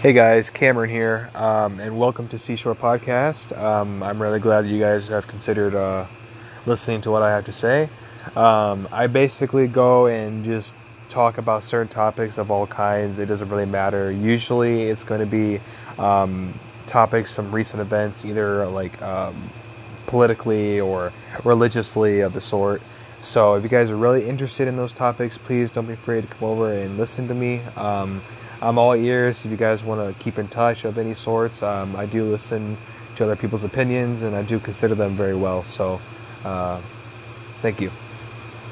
Hey guys, Cameron here, um, and welcome to Seashore Podcast. Um, I'm really glad that you guys have considered uh, listening to what I have to say. Um, I basically go and just talk about certain topics of all kinds. It doesn't really matter. Usually, it's going to be um, topics from recent events, either like um, politically or religiously of the sort. So, if you guys are really interested in those topics, please don't be afraid to come over and listen to me. I'm all ears if you guys want to keep in touch of any sorts. Um, I do listen to other people's opinions and I do consider them very well. So, uh, thank you.